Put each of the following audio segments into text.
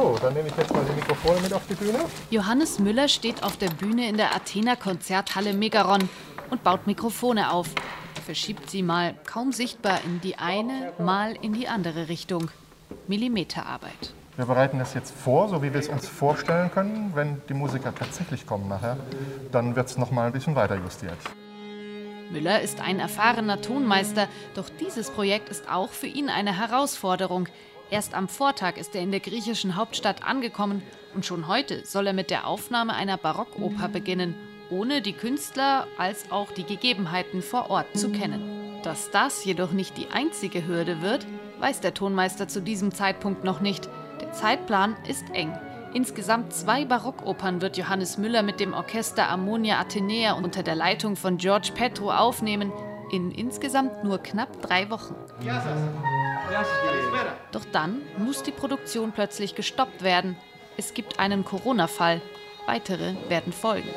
So, dann nehme ich jetzt mal die Mikrofone mit auf die Bühne. Johannes Müller steht auf der Bühne in der Athener Konzerthalle Megaron und baut Mikrofone auf. Verschiebt sie mal kaum sichtbar in die eine, mal in die andere Richtung. Millimeterarbeit. Wir bereiten das jetzt vor, so wie wir es uns vorstellen können. Wenn die Musiker tatsächlich kommen nachher, dann wird es noch mal ein bisschen weiter justiert. Müller ist ein erfahrener Tonmeister, doch dieses Projekt ist auch für ihn eine Herausforderung. Erst am Vortag ist er in der griechischen Hauptstadt angekommen und schon heute soll er mit der Aufnahme einer Barockoper beginnen, ohne die Künstler als auch die Gegebenheiten vor Ort zu kennen. Dass das jedoch nicht die einzige Hürde wird, weiß der Tonmeister zu diesem Zeitpunkt noch nicht. Der Zeitplan ist eng. Insgesamt zwei Barockopern wird Johannes Müller mit dem Orchester Ammonia Athenäa unter der Leitung von George Petro aufnehmen, in insgesamt nur knapp drei Wochen. Doch dann muss die Produktion plötzlich gestoppt werden. Es gibt einen Corona-Fall. Weitere werden folgen.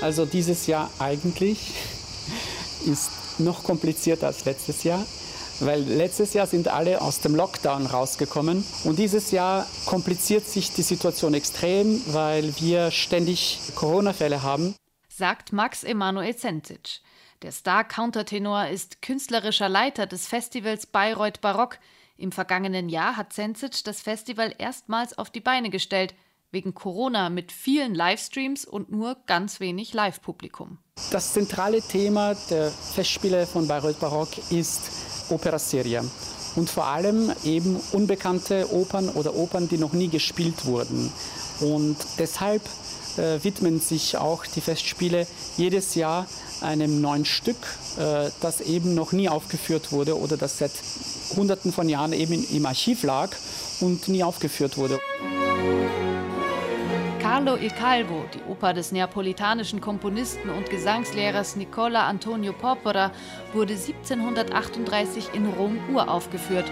Also dieses Jahr eigentlich ist noch komplizierter als letztes Jahr. Weil letztes Jahr sind alle aus dem Lockdown rausgekommen und dieses Jahr kompliziert sich die Situation extrem, weil wir ständig Corona-Fälle haben. Sagt Max Emanuel Zenzic. Der Star-Countertenor ist künstlerischer Leiter des Festivals Bayreuth Barock. Im vergangenen Jahr hat Zenzic das Festival erstmals auf die Beine gestellt, wegen Corona mit vielen Livestreams und nur ganz wenig Live-Publikum. Das zentrale Thema der Festspiele von Bayreuth Barock ist Opera Seria. Und vor allem eben unbekannte Opern oder Opern, die noch nie gespielt wurden. Und deshalb äh, widmen sich auch die Festspiele jedes Jahr einem neuen Stück, äh, das eben noch nie aufgeführt wurde oder das seit Hunderten von Jahren eben im Archiv lag und nie aufgeführt wurde. Carlo il Calvo, die Oper des neapolitanischen Komponisten und Gesangslehrers Nicola Antonio Porpora, wurde 1738 in Rom uraufgeführt.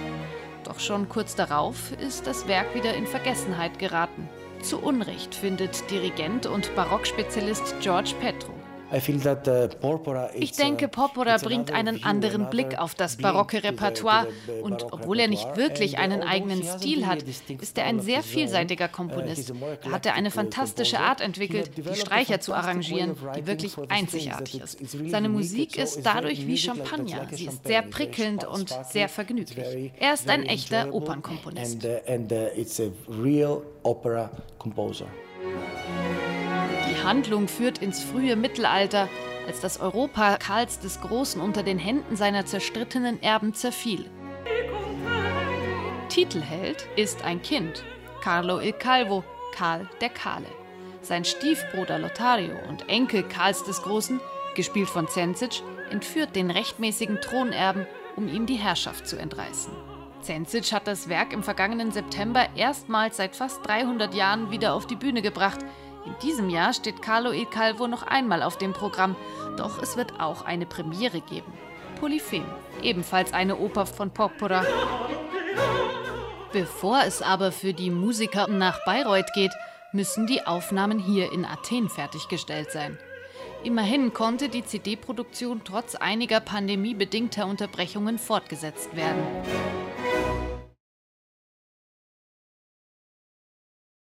Doch schon kurz darauf ist das Werk wieder in Vergessenheit geraten. Zu Unrecht findet Dirigent und Barockspezialist George Petro. Uh, ich denke, Porpora bringt einen anderen Blick auf das barocke Repertoire und obwohl er nicht wirklich einen eigenen Stil hat, ist er ein sehr vielseitiger Komponist. Da hat er eine fantastische Art entwickelt, die Streicher zu arrangieren, die wirklich einzigartig ist. Seine Musik ist dadurch wie Champagner. Sie ist sehr prickelnd und sehr vergnüglich. Er ist ein echter Opernkomponist. Handlung führt ins frühe Mittelalter, als das Europa Karls des Großen unter den Händen seiner zerstrittenen Erben zerfiel. Titelheld ist ein Kind, Carlo il Calvo, Karl der Kahle. Sein Stiefbruder Lothario und Enkel Karls des Großen, gespielt von Zenzic, entführt den rechtmäßigen Thronerben, um ihm die Herrschaft zu entreißen. Zenzic hat das Werk im vergangenen September erstmals seit fast 300 Jahren wieder auf die Bühne gebracht – in diesem Jahr steht Carlo il Calvo noch einmal auf dem Programm, doch es wird auch eine Premiere geben. Polyphem, ebenfalls eine Oper von Porpora. Bevor es aber für die Musiker nach Bayreuth geht, müssen die Aufnahmen hier in Athen fertiggestellt sein. Immerhin konnte die CD-Produktion trotz einiger pandemiebedingter Unterbrechungen fortgesetzt werden.